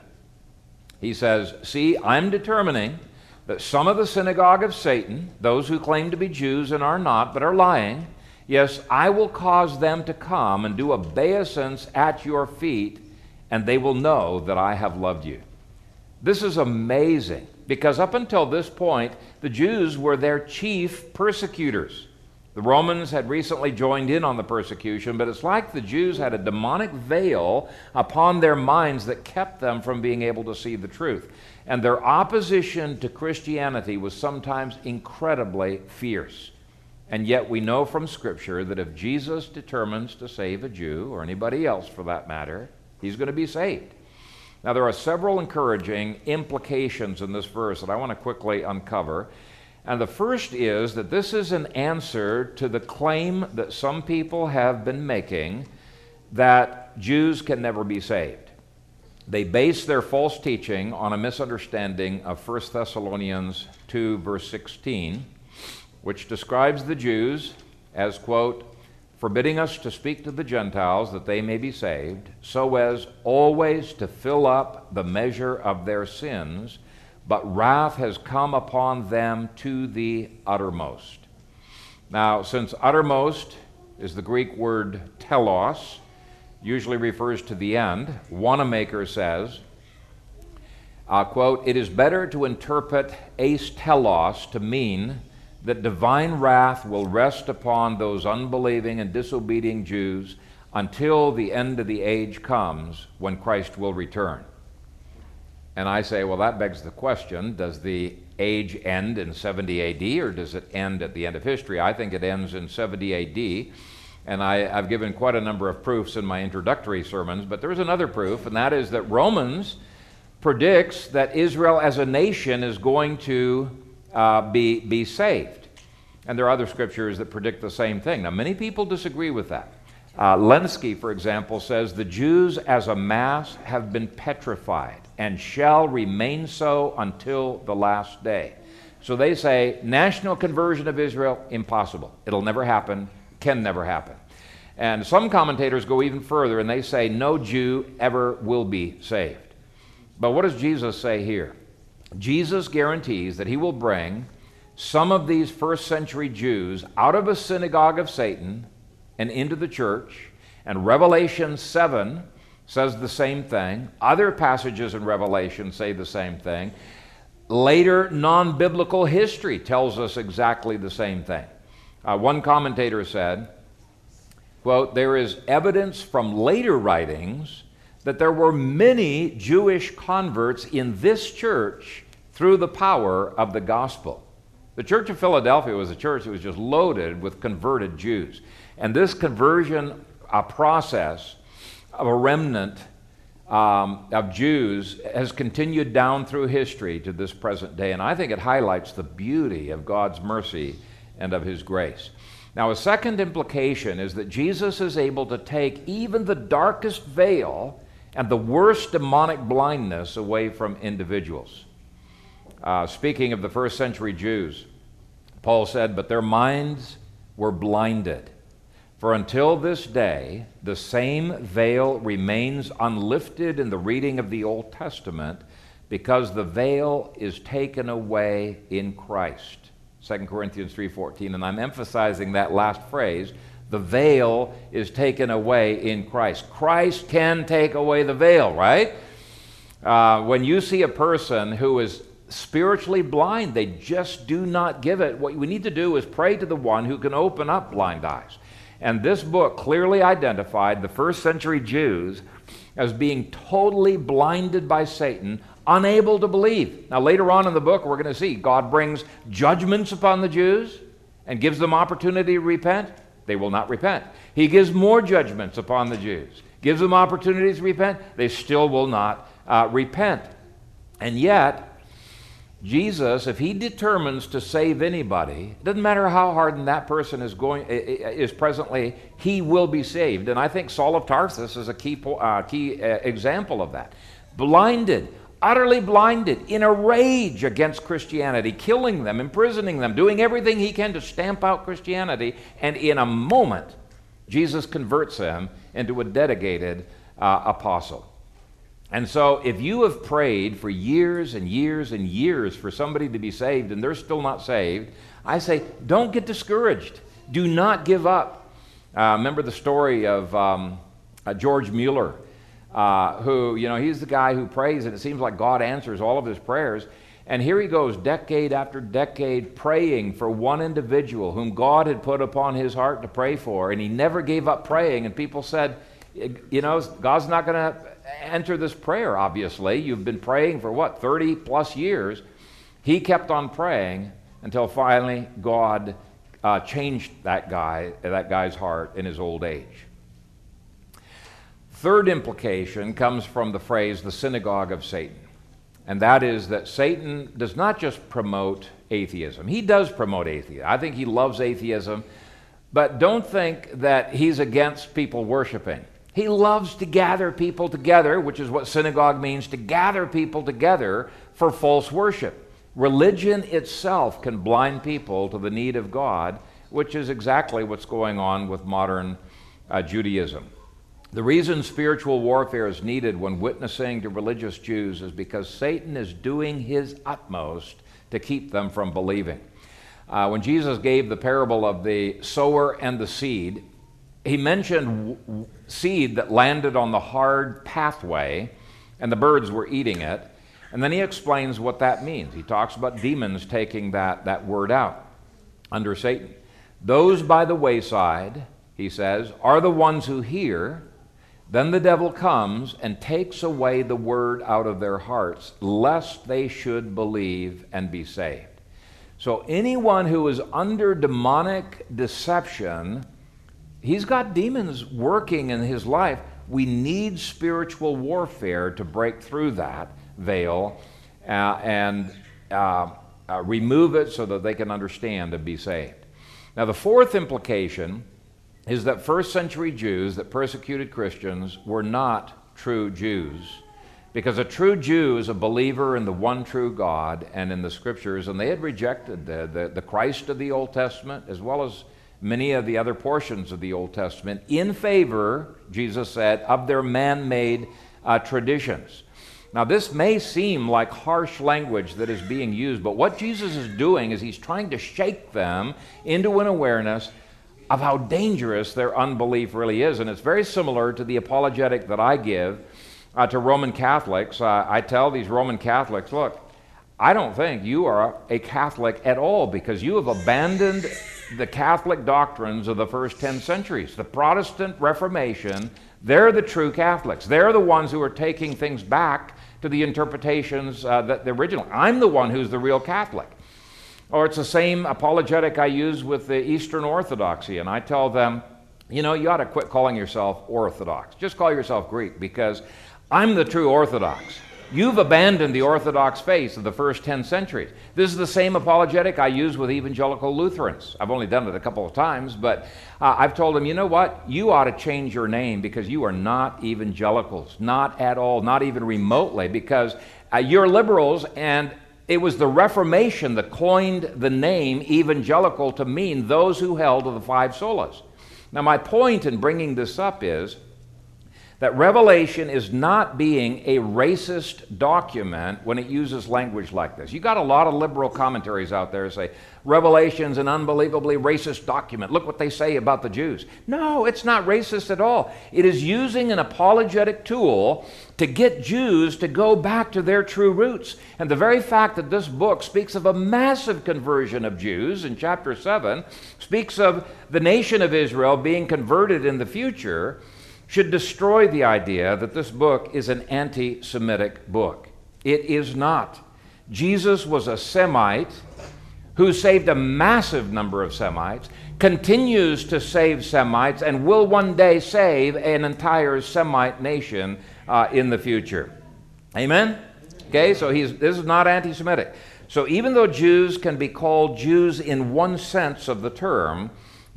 He says, See, I'm determining that some of the synagogue of Satan, those who claim to be Jews and are not, but are lying, Yes, I will cause them to come and do obeisance at your feet, and they will know that I have loved you. This is amazing because up until this point, the Jews were their chief persecutors. The Romans had recently joined in on the persecution, but it's like the Jews had a demonic veil upon their minds that kept them from being able to see the truth. And their opposition to Christianity was sometimes incredibly fierce. And yet, we know from Scripture that if Jesus determines to save a Jew, or anybody else for that matter, he's going to be saved. Now, there are several encouraging implications in this verse that I want to quickly uncover. And the first is that this is an answer to the claim that some people have been making that Jews can never be saved. They base their false teaching on a misunderstanding of 1 Thessalonians 2, verse 16, which describes the Jews as, quote, forbidding us to speak to the Gentiles that they may be saved, so as always to fill up the measure of their sins but wrath has come upon them to the uttermost. Now, since uttermost is the Greek word telos, usually refers to the end, Wanamaker says, uh, quote, it is better to interpret eis telos to mean that divine wrath will rest upon those unbelieving and disobedient Jews until the end of the age comes when Christ will return. And I say, well, that begs the question does the age end in 70 AD or does it end at the end of history? I think it ends in 70 AD. And I, have given quite a number of proofs in my introductory sermons, but there's another proof, and that is that Romans predicts that Israel as a nation is going to uh, be, be saved. And there are other scriptures that predict the same thing. Now, many people disagree with that. Uh, Lenski, for example, says the Jews as a mass have been petrified and shall remain so until the last day. So they say national conversion of Israel, impossible. It'll never happen, can never happen. And some commentators go even further and they say no Jew ever will be saved. But what does Jesus say here? Jesus guarantees that he will bring some of these first century Jews out of a synagogue of Satan and into the church. And Revelation 7 says the same thing. Other passages in Revelation say the same thing. Later non biblical history tells us exactly the same thing. Uh, one commentator said, quote, there is evidence from later writings that there were many Jewish converts in this church through the power of the gospel. The Church of Philadelphia was a church that was just loaded with converted Jews. And this conversion uh, process of a remnant um, of Jews has continued down through history to this present day. And I think it highlights the beauty of God's mercy and of His grace. Now, a second implication is that Jesus is able to take even the darkest veil and the worst demonic blindness away from individuals. Uh, speaking of the first century Jews, Paul said, But their minds were blinded. For until this day, the same veil remains unlifted in the reading of the Old Testament because the veil is taken away in Christ. 2 Corinthians 3:14 and I'm emphasizing that last phrase, the veil is taken away in Christ. Christ can take away the veil, right? Uh, when you see a person who is spiritually blind, they just do not give it. What we need to do is pray to the one who can open up blind eyes. And this book clearly identified the first century Jews as being totally blinded by Satan, unable to believe. Now, later on in the book, we're going to see God brings judgments upon the Jews and gives them opportunity to repent. They will not repent. He gives more judgments upon the Jews, gives them opportunities to repent. They still will not uh, repent. And yet, Jesus, if he determines to save anybody, doesn't matter how hardened that person is going is presently, he will be saved. And I think Saul of Tarsus is a key uh, key uh, example of that. Blinded, utterly blinded, in a rage against Christianity, killing them, imprisoning them, doing everything he can to stamp out Christianity, and in a moment, Jesus converts him into a dedicated uh, apostle. And so, if you have prayed for years and years and years for somebody to be saved and they're still not saved, I say, don't get discouraged. Do not give up. Uh, remember the story of um, uh, George Mueller, uh, who, you know, he's the guy who prays, and it seems like God answers all of his prayers. And here he goes, decade after decade, praying for one individual whom God had put upon his heart to pray for. And he never gave up praying. And people said, you know, God's not going to enter this prayer, obviously. You've been praying for what, 30 plus years. He kept on praying until finally God uh, changed that guy, that guy's heart in his old age. Third implication comes from the phrase the synagogue of Satan. And that is that Satan does not just promote atheism. He does promote atheism. I think he loves atheism. But don't think that he's against people worshiping. He loves to gather people together, which is what synagogue means to gather people together for false worship. Religion itself can blind people to the need of God, which is exactly what's going on with modern uh, Judaism. The reason spiritual warfare is needed when witnessing to religious Jews is because Satan is doing his utmost to keep them from believing. Uh, when Jesus gave the parable of the sower and the seed, he mentioned seed that landed on the hard pathway and the birds were eating it. And then he explains what that means. He talks about demons taking that, that word out under Satan. Those by the wayside, he says, are the ones who hear then the devil comes and takes away the word out of their hearts, lest they should believe and be saved. So, anyone who is under demonic deception, he's got demons working in his life. We need spiritual warfare to break through that veil uh, and uh, uh, remove it so that they can understand and be saved. Now, the fourth implication is that first century Jews that persecuted Christians were not true Jews. Because a true Jew is a believer in the one true God and in the scriptures, and they had rejected the, the, the Christ of the Old Testament as well as many of the other portions of the Old Testament in favor, Jesus said, of their man made uh, traditions. Now, this may seem like harsh language that is being used, but what Jesus is doing is he's trying to shake them into an awareness of how dangerous their unbelief really is. And it's very similar to the apologetic that I give uh, to Roman Catholics. Uh, I tell these Roman Catholics, look, I don't think you are a Catholic at all because you have abandoned the Catholic doctrines of the first 10 centuries. The Protestant Reformation, they're the true Catholics. They're the ones who are taking things back to the interpretations uh, that the original. I'm the one who's the real Catholic. Or it's the same apologetic I use with the Eastern Orthodoxy, and I tell them, you know, you ought to quit calling yourself Orthodox. Just call yourself Greek because I'm the true Orthodox. You've abandoned the Orthodox faith of the first 10 centuries. This is the same apologetic I use with evangelical Lutherans. I've only done it a couple of times, but uh, I've told them, you know what? You ought to change your name because you are not evangelicals, not at all, not even remotely, because uh, you're liberals and it was the Reformation that coined the name evangelical to mean those who held to the five solas. Now, my point in bringing this up is that Revelation is not being a racist document when it uses language like this. You got a lot of liberal commentaries out there say Revelation's an unbelievably racist document. Look what they say about the Jews. No, it's not racist at all. It is using an apologetic tool to get Jews to go back to their true roots. And the very fact that this book speaks of a massive conversion of Jews in chapter 7, speaks of the nation of Israel being converted in the future should destroy the idea that this book is an anti Semitic book. It is not. Jesus was a Semite who saved a massive number of Semites, continues to save Semites, and will one day save an entire Semite nation uh, in the future. Amen? Okay, so he's, this is not anti Semitic. So even though Jews can be called Jews in one sense of the term,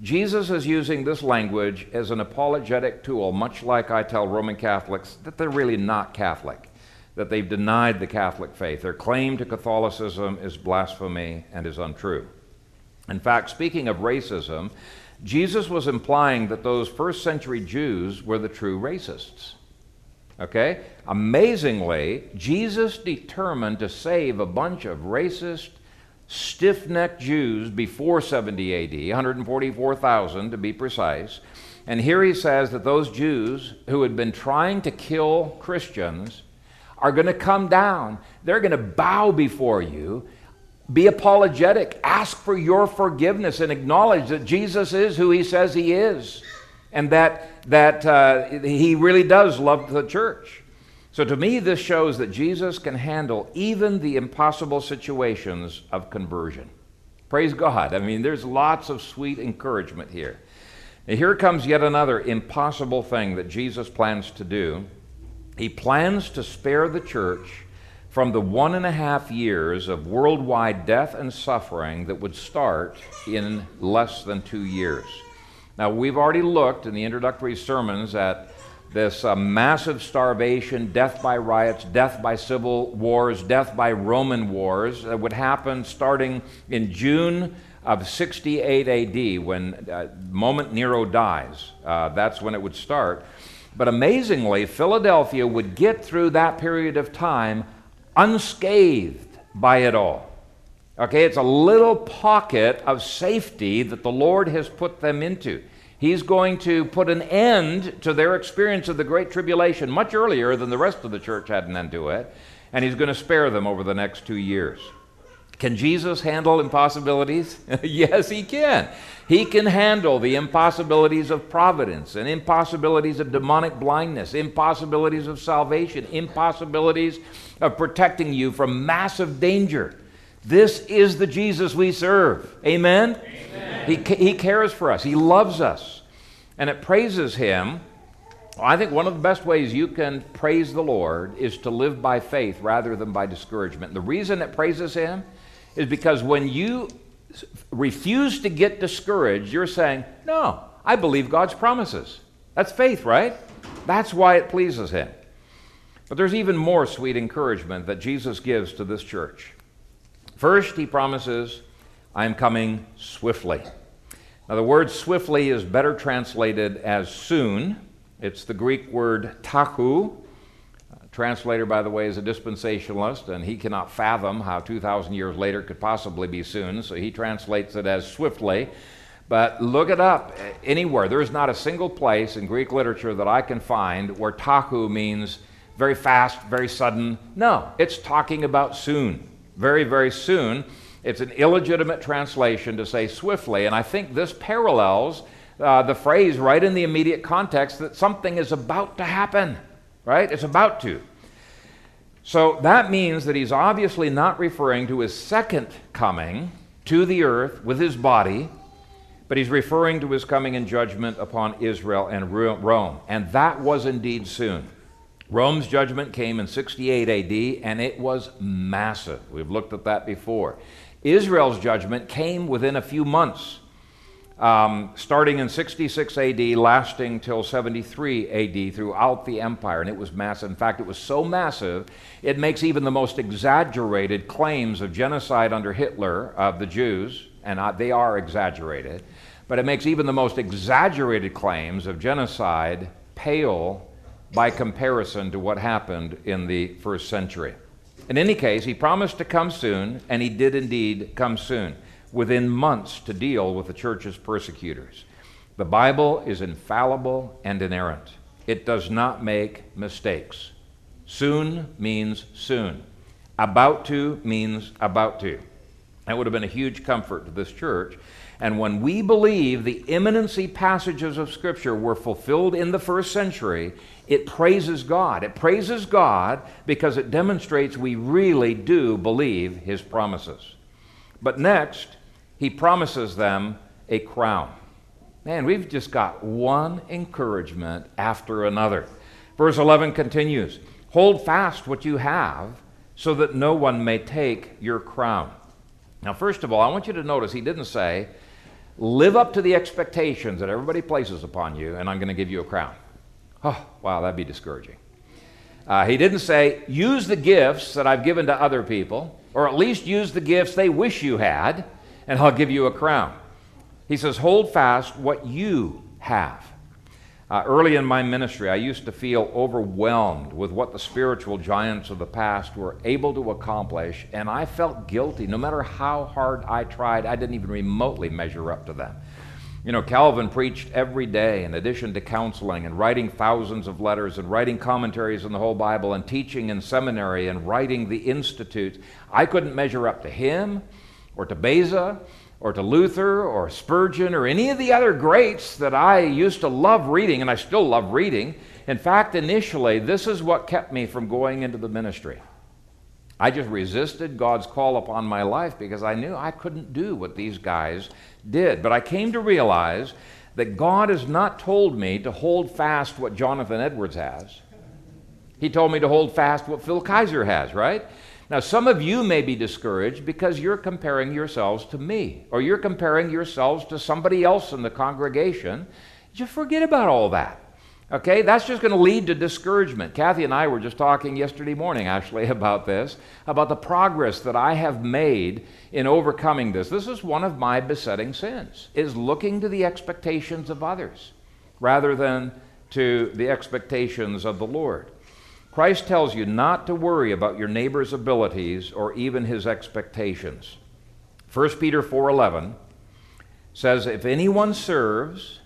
Jesus is using this language as an apologetic tool, much like I tell Roman Catholics that they're really not Catholic, that they've denied the Catholic faith. Their claim to Catholicism is blasphemy and is untrue. In fact, speaking of racism, Jesus was implying that those first century Jews were the true racists. Okay? Amazingly, Jesus determined to save a bunch of racist stiff necked Jews before 70 AD, 144,000 to be precise. And here he says that those Jews who had been trying to kill Christians are going to come down. They're going to bow before you, be apologetic, ask for your forgiveness, and acknowledge that Jesus is who he says he is, and that, that uh, he really does love the church. So to me, this shows that Jesus can handle even the impossible situations of conversion. Praise God. I mean, there's lots of sweet encouragement here. Here comes yet another impossible thing that Jesus plans to do. He plans to spare the church from the one and a half years of worldwide death and suffering that would start in less than two years. Now, we've already looked in the introductory sermons at this uh, massive starvation, death by riots, death by civil wars, death by Roman wars that would happen starting in June of 68 AD, when uh, moment Nero dies. Uh, that's when it would start. But amazingly, Philadelphia would get through that period of time unscathed by it all. Okay, it's a little pocket of safety that the Lord has put them into. He's going to put an end to their experience of the Great Tribulation much earlier than the rest of the church had an end to it, and He's going to spare them over the next two years. Can Jesus handle impossibilities? yes, He can. He can handle the impossibilities of providence and impossibilities of demonic blindness, impossibilities of salvation, impossibilities of protecting you from massive danger. This is the Jesus we serve. Amen? Amen. He, he cares for us, He loves us. And it praises Him. I think one of the best ways you can praise the Lord is to live by faith rather than by discouragement. The reason it praises Him is because when you refuse to get discouraged, you're saying, No, I believe God's promises. That's faith, right? That's why it pleases Him. But there's even more sweet encouragement that Jesus gives to this church. First, he promises, I am coming swiftly. Now, the word swiftly is better translated as soon. It's the Greek word tachou. translator, by the way, is a dispensationalist, and he cannot fathom how 2,000 years later could possibly be soon, so he translates it as swiftly. But look it up anywhere. There is not a single place in Greek literature that I can find where tachou means very fast, very sudden. No, it's talking about soon very, very soon. It's an illegitimate translation to say swiftly, and I think this parallels uh, the phrase right in the immediate context that something is about to happen, right? It's about to. So that means that he's obviously not referring to his second coming to the earth with his body, but he's referring to his coming in judgment upon Israel and Rome. And that was indeed soon. Rome's judgment came in 68 AD, and it was massive. We've looked at that before. Israel's judgment came within a few months, um, starting in 66 AD, lasting till 73 AD throughout the empire, and it was massive. In fact, it was so massive, it makes even the most exaggerated claims of genocide under Hitler of the Jews, and uh, they are exaggerated, but it makes even the most exaggerated claims of genocide pale by comparison to what happened in the first century. In any case, he promised to come soon, and he did indeed come soon, within months to deal with the church's persecutors. The Bible is infallible and inerrant, it does not make mistakes. Soon means soon. About to means about to. That would have been a huge comfort to this church. And when we believe the imminency passages of Scripture were fulfilled in the first century, it praises God. It praises God because it demonstrates we really do believe His promises. But next, He promises them a crown. Man, we've just got one encouragement after another. Verse 11 continues Hold fast what you have, so that no one may take your crown. Now, first of all, I want you to notice he didn't say, Live up to the expectations that everybody places upon you, and I'm going to give you a crown. Oh, wow, that'd be discouraging. Uh, he didn't say, use the gifts that I've given to other people, or at least use the gifts they wish you had, and I'll give you a crown. He says, hold fast what you have. Uh, early in my ministry, I used to feel overwhelmed with what the spiritual giants of the past were able to accomplish, and I felt guilty. No matter how hard I tried, I didn't even remotely measure up to them. You know, Calvin preached every day in addition to counseling and writing thousands of letters and writing commentaries on the whole Bible and teaching in seminary and writing the institutes. I couldn't measure up to him or to Beza or to Luther or Spurgeon or any of the other greats that I used to love reading, and I still love reading. In fact, initially, this is what kept me from going into the ministry. I just resisted God's call upon my life because I knew I couldn't do what these guys did. But I came to realize that God has not told me to hold fast what Jonathan Edwards has. He told me to hold fast what Phil Kayser has, right? Now, some of you may be discouraged because you're comparing yourselves to me, or you're comparing yourselves to somebody else in the congregation. Just forget about all that. Okay, that's just going to lead to discouragement. Kathy and I were just talking yesterday morning, actually, about this, about the progress that I have made in overcoming this. This is one of my besetting sins, is looking to the expectations of others rather than to the expectations of the Lord. Christ tells you not to worry about your neighbor's abilities or even his expectations. 1 Peter 4:11 says if anyone serves,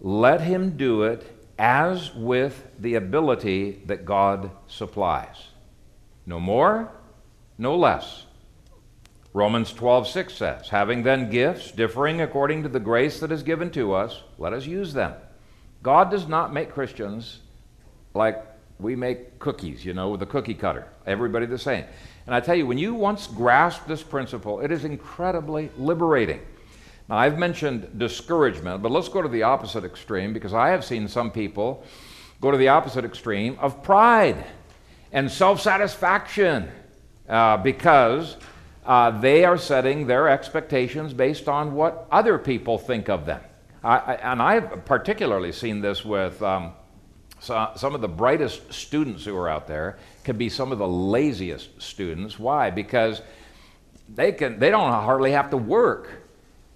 let him do it as with the ability that God supplies. No more, no less. Romans 12:6 says, having then gifts differing according to the grace that is given to us, let us use them. God does not make Christians like we make cookies, you know, with a cookie cutter. Everybody the same. And I tell you, when you once grasp this principle, it is incredibly liberating. Now, I've mentioned discouragement, but let's go to the opposite extreme because I have seen some people go to the opposite extreme of pride and self satisfaction uh, because uh, they are setting their expectations based on what other people think of them. I, I, and I've particularly seen this with. Um, so some of the brightest students who are out there can be some of the laziest students. Why? Because they, can, they don't hardly have to work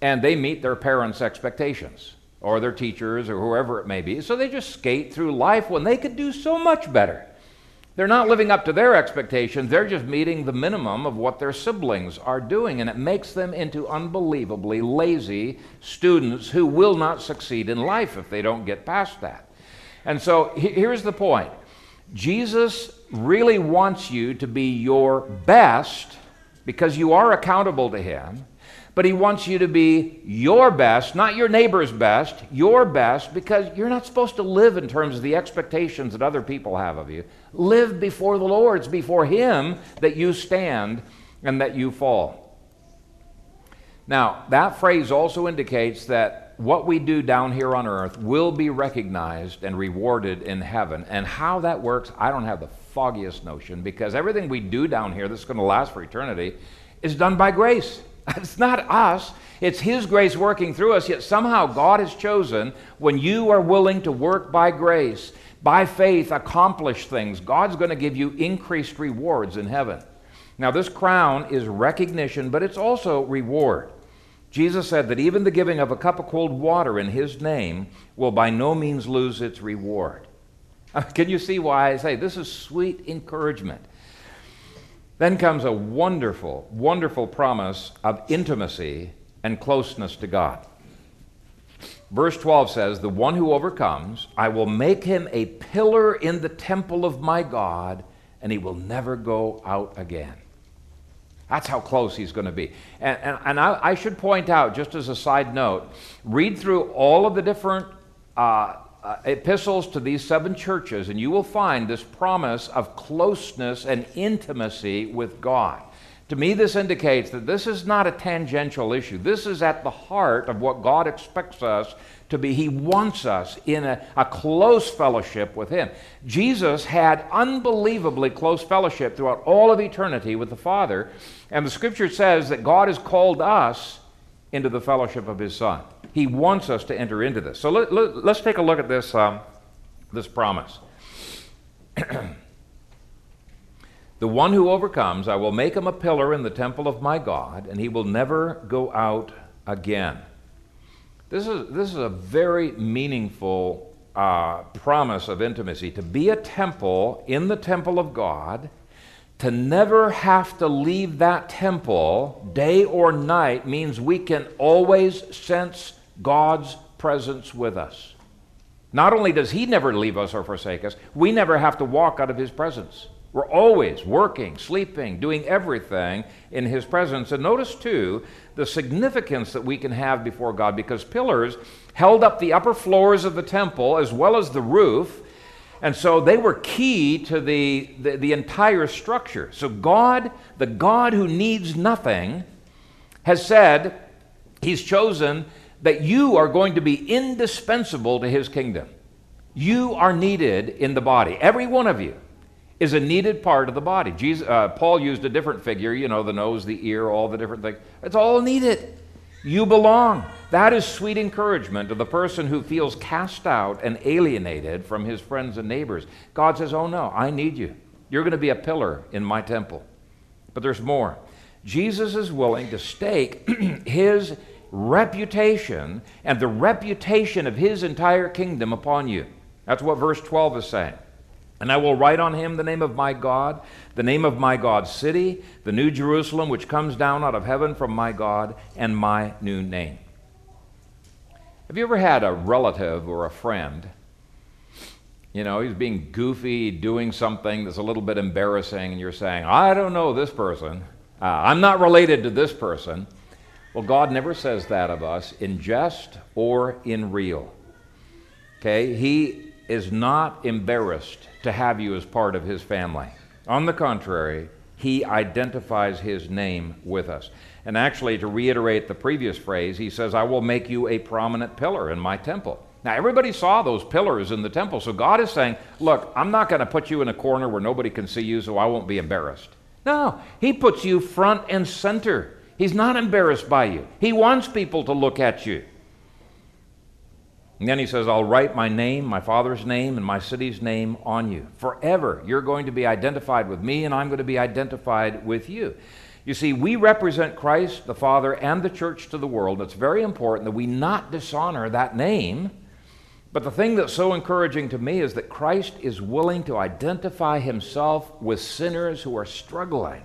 and they meet their parents' expectations or their teachers or whoever it may be. So they just skate through life when they could do so much better. They're not living up to their expectations, they're just meeting the minimum of what their siblings are doing, and it makes them into unbelievably lazy students who will not succeed in life if they don't get past that. And so here's the point Jesus really wants you to be your best because you are accountable to Him, but He wants you to be your best, not your neighbor's best, your best, because you're not supposed to live in terms of the expectations that other people have of you. Live before the Lord's, before Him that you stand and that you fall. Now, that phrase also indicates that what we do down here on earth will be recognized and rewarded in heaven. And how that works, I don't have the foggiest notion because everything we do down here that's going to last for eternity is done by grace. It's not us, it's His grace working through us. Yet somehow God has chosen when you are willing to work by grace, by faith, accomplish things, God's going to give you increased rewards in heaven. Now, this crown is recognition, but it's also reward. Jesus said that even the giving of a cup of cold water in his name will by no means lose its reward. Can you see why I say this is sweet encouragement? Then comes a wonderful, wonderful promise of intimacy and closeness to God. Verse 12 says, The one who overcomes, I will make him a pillar in the temple of my God, and he will never go out again. That's how close he's going to be. And, and, and I, I, should point out, just as a side note, read through all of the different uh, uh, epistles to these seven churches, and you will find this promise of closeness and intimacy with God. To me, this indicates that this is not a tangential issue. This is at the heart of what God expects us to be. He wants us in a, a, close fellowship with Him. Jesus had unbelievably close fellowship throughout all of eternity with the Father, and the Scripture says that God has called us into the fellowship of His Son. He wants us to enter into this. So let, us let, take a look at this, um, this promise. The one who overcomes, I will make him a pillar in the temple of my God, and he will never go out again. This is, this is a very meaningful uh, promise of intimacy to be a temple in the temple of God, to never have to leave that temple day or night means we can always sense God's presence with us. Not only does He never leave us or forsake us, we never have to walk out of His presence. We're always working, sleeping, doing everything in His presence. And notice, too, the significance that we can have before God because pillars held up the upper floors of the temple as well as the roof. And so they were key to the, the, the entire structure. So, God, the God who needs nothing, has said, He's chosen that you are going to be indispensable to His kingdom. You are needed in the body, every one of you is a needed part of the body. Jesus, uh, Paul used a different figure, you know, the nose, the ear, all the different things. It's all needed. You belong. That is sweet encouragement to the person who feels cast out and alienated from his friends and neighbors. God says, Oh no, I need you. You're going to be a pillar in my temple. But there's more. Jesus is willing to stake his reputation and the reputation of his entire kingdom upon you. That's what verse 12 is saying. And I will write on him the name of my God, the name of my God's city, the new Jerusalem, which comes down out of heaven from my God, and my new name. Have you ever had a relative or a friend? You know, he's being goofy, doing something that's a little bit embarrassing, and you're saying, I don't know this person. Uh, I'm not related to this person. Well, God never says that of us in jest or in real. Okay? He is not embarrassed to have you as part of his family. On the contrary, he identifies his name with us. And actually, to reiterate the previous phrase, he says, I will make you a prominent pillar in my temple. Now, everybody saw those pillars in the temple, so God is saying, Look, I'm not going to put you in a corner where nobody can see you, so I won't be embarrassed. No, He puts you front and center. He's not embarrassed by you, He wants people to look at you. And then he says, I'll write my name, my father's name, and my city's name on you. Forever, you're going to be identified with me, and I'm going to be identified with you. You see, we represent Christ, the Father, and the church to the world. It's very important that we not dishonor that name. But the thing that's so encouraging to me is that Christ is willing to identify himself with sinners who are struggling,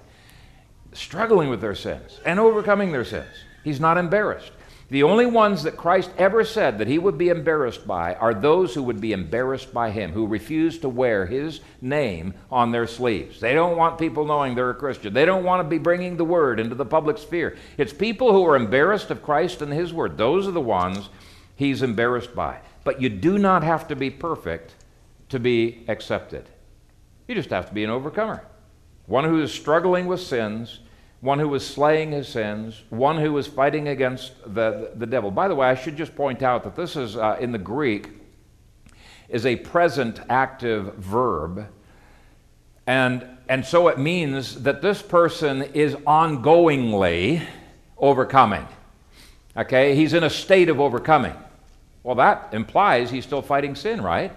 struggling with their sins and overcoming their sins. He's not embarrassed. The only ones that Christ ever said that he would be embarrassed by are those who would be embarrassed by him, who refuse to wear his name on their sleeves. They don't want people knowing they're a Christian. They don't want to be bringing the word into the public sphere. It's people who are embarrassed of Christ and his word. Those are the ones he's embarrassed by. But you do not have to be perfect to be accepted. You just have to be an overcomer. One who is struggling with sins one who was slaying his sins, one who was fighting against the, the devil. By the way, I should just point out that this is uh, in the Greek is a present active verb. And, and so it means that this person is ongoingly overcoming. Okay? He's in a state of overcoming. Well, that implies he's still fighting sin, right?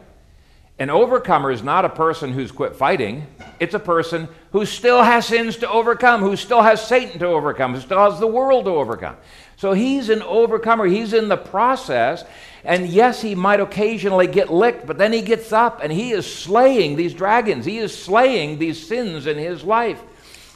An overcomer is not a person who's quit fighting. It's a person who still has sins to overcome, who still has Satan to overcome, who still has the world to overcome. So he's an overcomer. He's in the process. And yes, he might occasionally get licked, but then he gets up and he is slaying these dragons. He is slaying these sins in his life.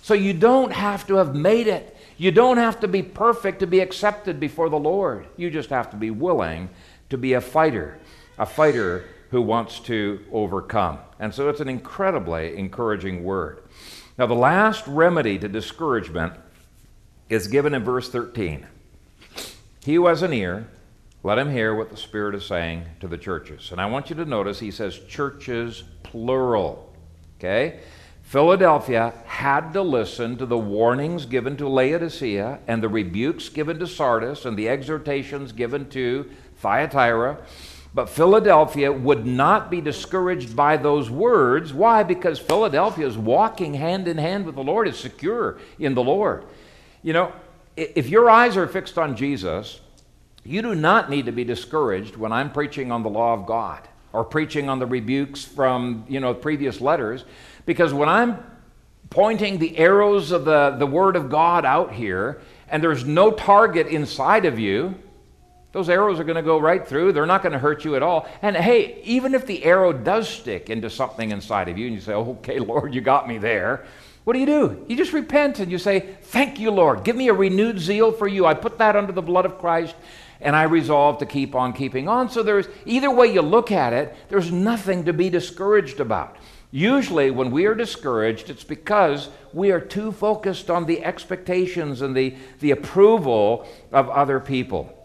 So you don't have to have made it. You don't have to be perfect to be accepted before the Lord. You just have to be willing to be a fighter, a fighter who wants to overcome. And so it's an incredibly encouraging word. Now, the last remedy to discouragement is given in verse 13. He who has an ear, let him hear what the Spirit is saying to the churches. And I want you to notice he says churches plural. Okay? Philadelphia had to listen to the warnings given to Laodicea and the rebukes given to Sardis and the exhortations given to Thyatira. But Philadelphia would not be discouraged by those words. Why? Because Philadelphia is walking hand in hand with the Lord, is secure in the Lord. You know, if your eyes are fixed on Jesus, you do not need to be discouraged when I'm preaching on the law of God or preaching on the rebukes from, you know, previous letters, because when I'm pointing the arrows of the, the Word of God out here and there's no target inside of you, Those arrows are going to go right through. They're not going to hurt you at all. And hey, even if the arrow does stick into something inside of you and you say, okay, Lord, you got me there, what do you do? You just repent and you say, Thank you, Lord. Give me a renewed zeal for you. I put that under the blood of Christ and I resolve to keep on keeping on. So there's either way you look at it, there's nothing to be discouraged about. Usually, when we are discouraged, it's because we are too focused on the expectations and the, the approval of other people.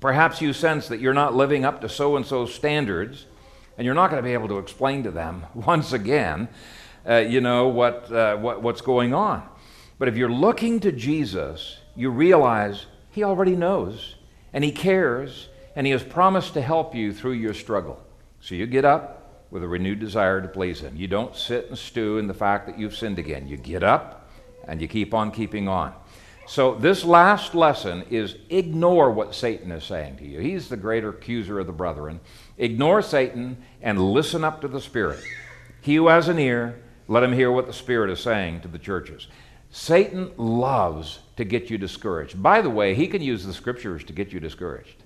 Perhaps you sense that you're not living up to so and so standards, and you're not going to be able to explain to them once again, uh, you know, what, uh, what, what's going on. But if you're looking to Jesus, you realize He already knows, and He cares, and He has promised to help you through your struggle. So you get up, with a renewed desire to please Him. You don't sit and stew in the fact that you've sinned again. You get up and you keep on keeping on. So, this last lesson is ignore what Satan is saying to you. He's the greater accuser of the brethren. Ignore Satan and listen up to the Spirit. He who has an ear, let him hear what the Spirit is saying to the churches. Satan loves to get you discouraged. By the way, he can use the scriptures to get you discouraged.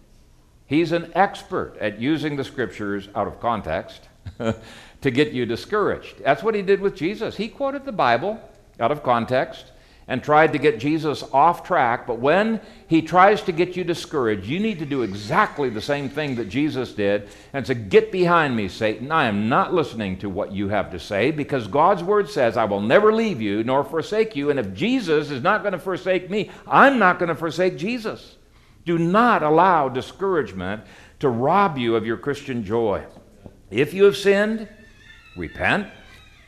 He's an expert at using the scriptures out of context to get you discouraged. That's what he did with Jesus. He quoted the Bible out of context and tried to get Jesus off track. But when he tries to get you discouraged, you need to do exactly the same thing that Jesus did and say, Get behind me, Satan. I am not listening to what you have to say because God's word says, I will never leave you nor forsake you. And if Jesus is not going to forsake me, I'm not going to forsake Jesus. Do not allow discouragement to rob you of your Christian joy. If you have sinned, repent,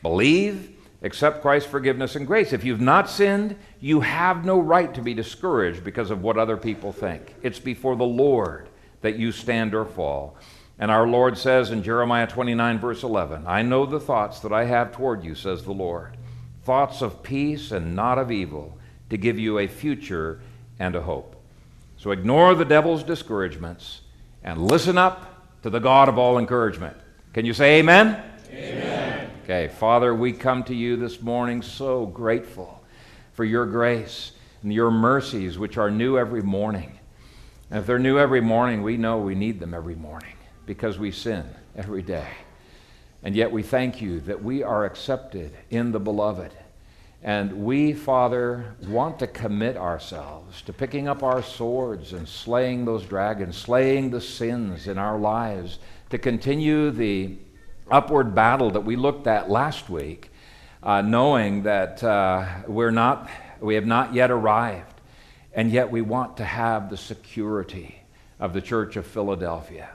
believe, accept Christ's forgiveness and grace. If you've not sinned, you have no right to be discouraged because of what other people think. It's before the Lord that you stand or fall. And our Lord says in Jeremiah 29, verse 11, I know the thoughts that I have toward you, says the Lord, thoughts of peace and not of evil, to give you a future and a hope. So ignore the devil's discouragements and listen up to the God of all encouragement. Can you say amen? Amen. Okay, Father, we come to you this morning so grateful for your grace and your mercies, which are new every morning. And if they're new every morning, we know we need them every morning because we sin every day. And yet we thank you that we are accepted in the beloved. And we, Father, want to commit ourselves to picking up our swords and slaying those dragons, slaying the sins in our lives to continue the upward battle that we looked at last week, uh, knowing that uh, we're not, we have not yet arrived, and yet we want to have the security of the Church of Philadelphia.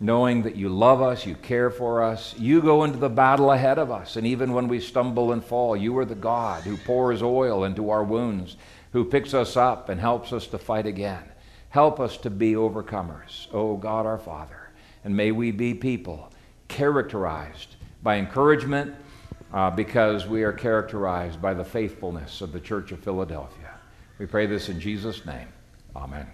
Knowing that you love us, you care for us, you go into the battle ahead of us. And even when we stumble and fall, you are the God who pours oil into our wounds, who picks us up and helps us to fight again. Help us to be overcomers, oh God our Father. And may we be people characterized by encouragement uh, because we are characterized by the faithfulness of the Church of Philadelphia. We pray this in Jesus' name. Amen.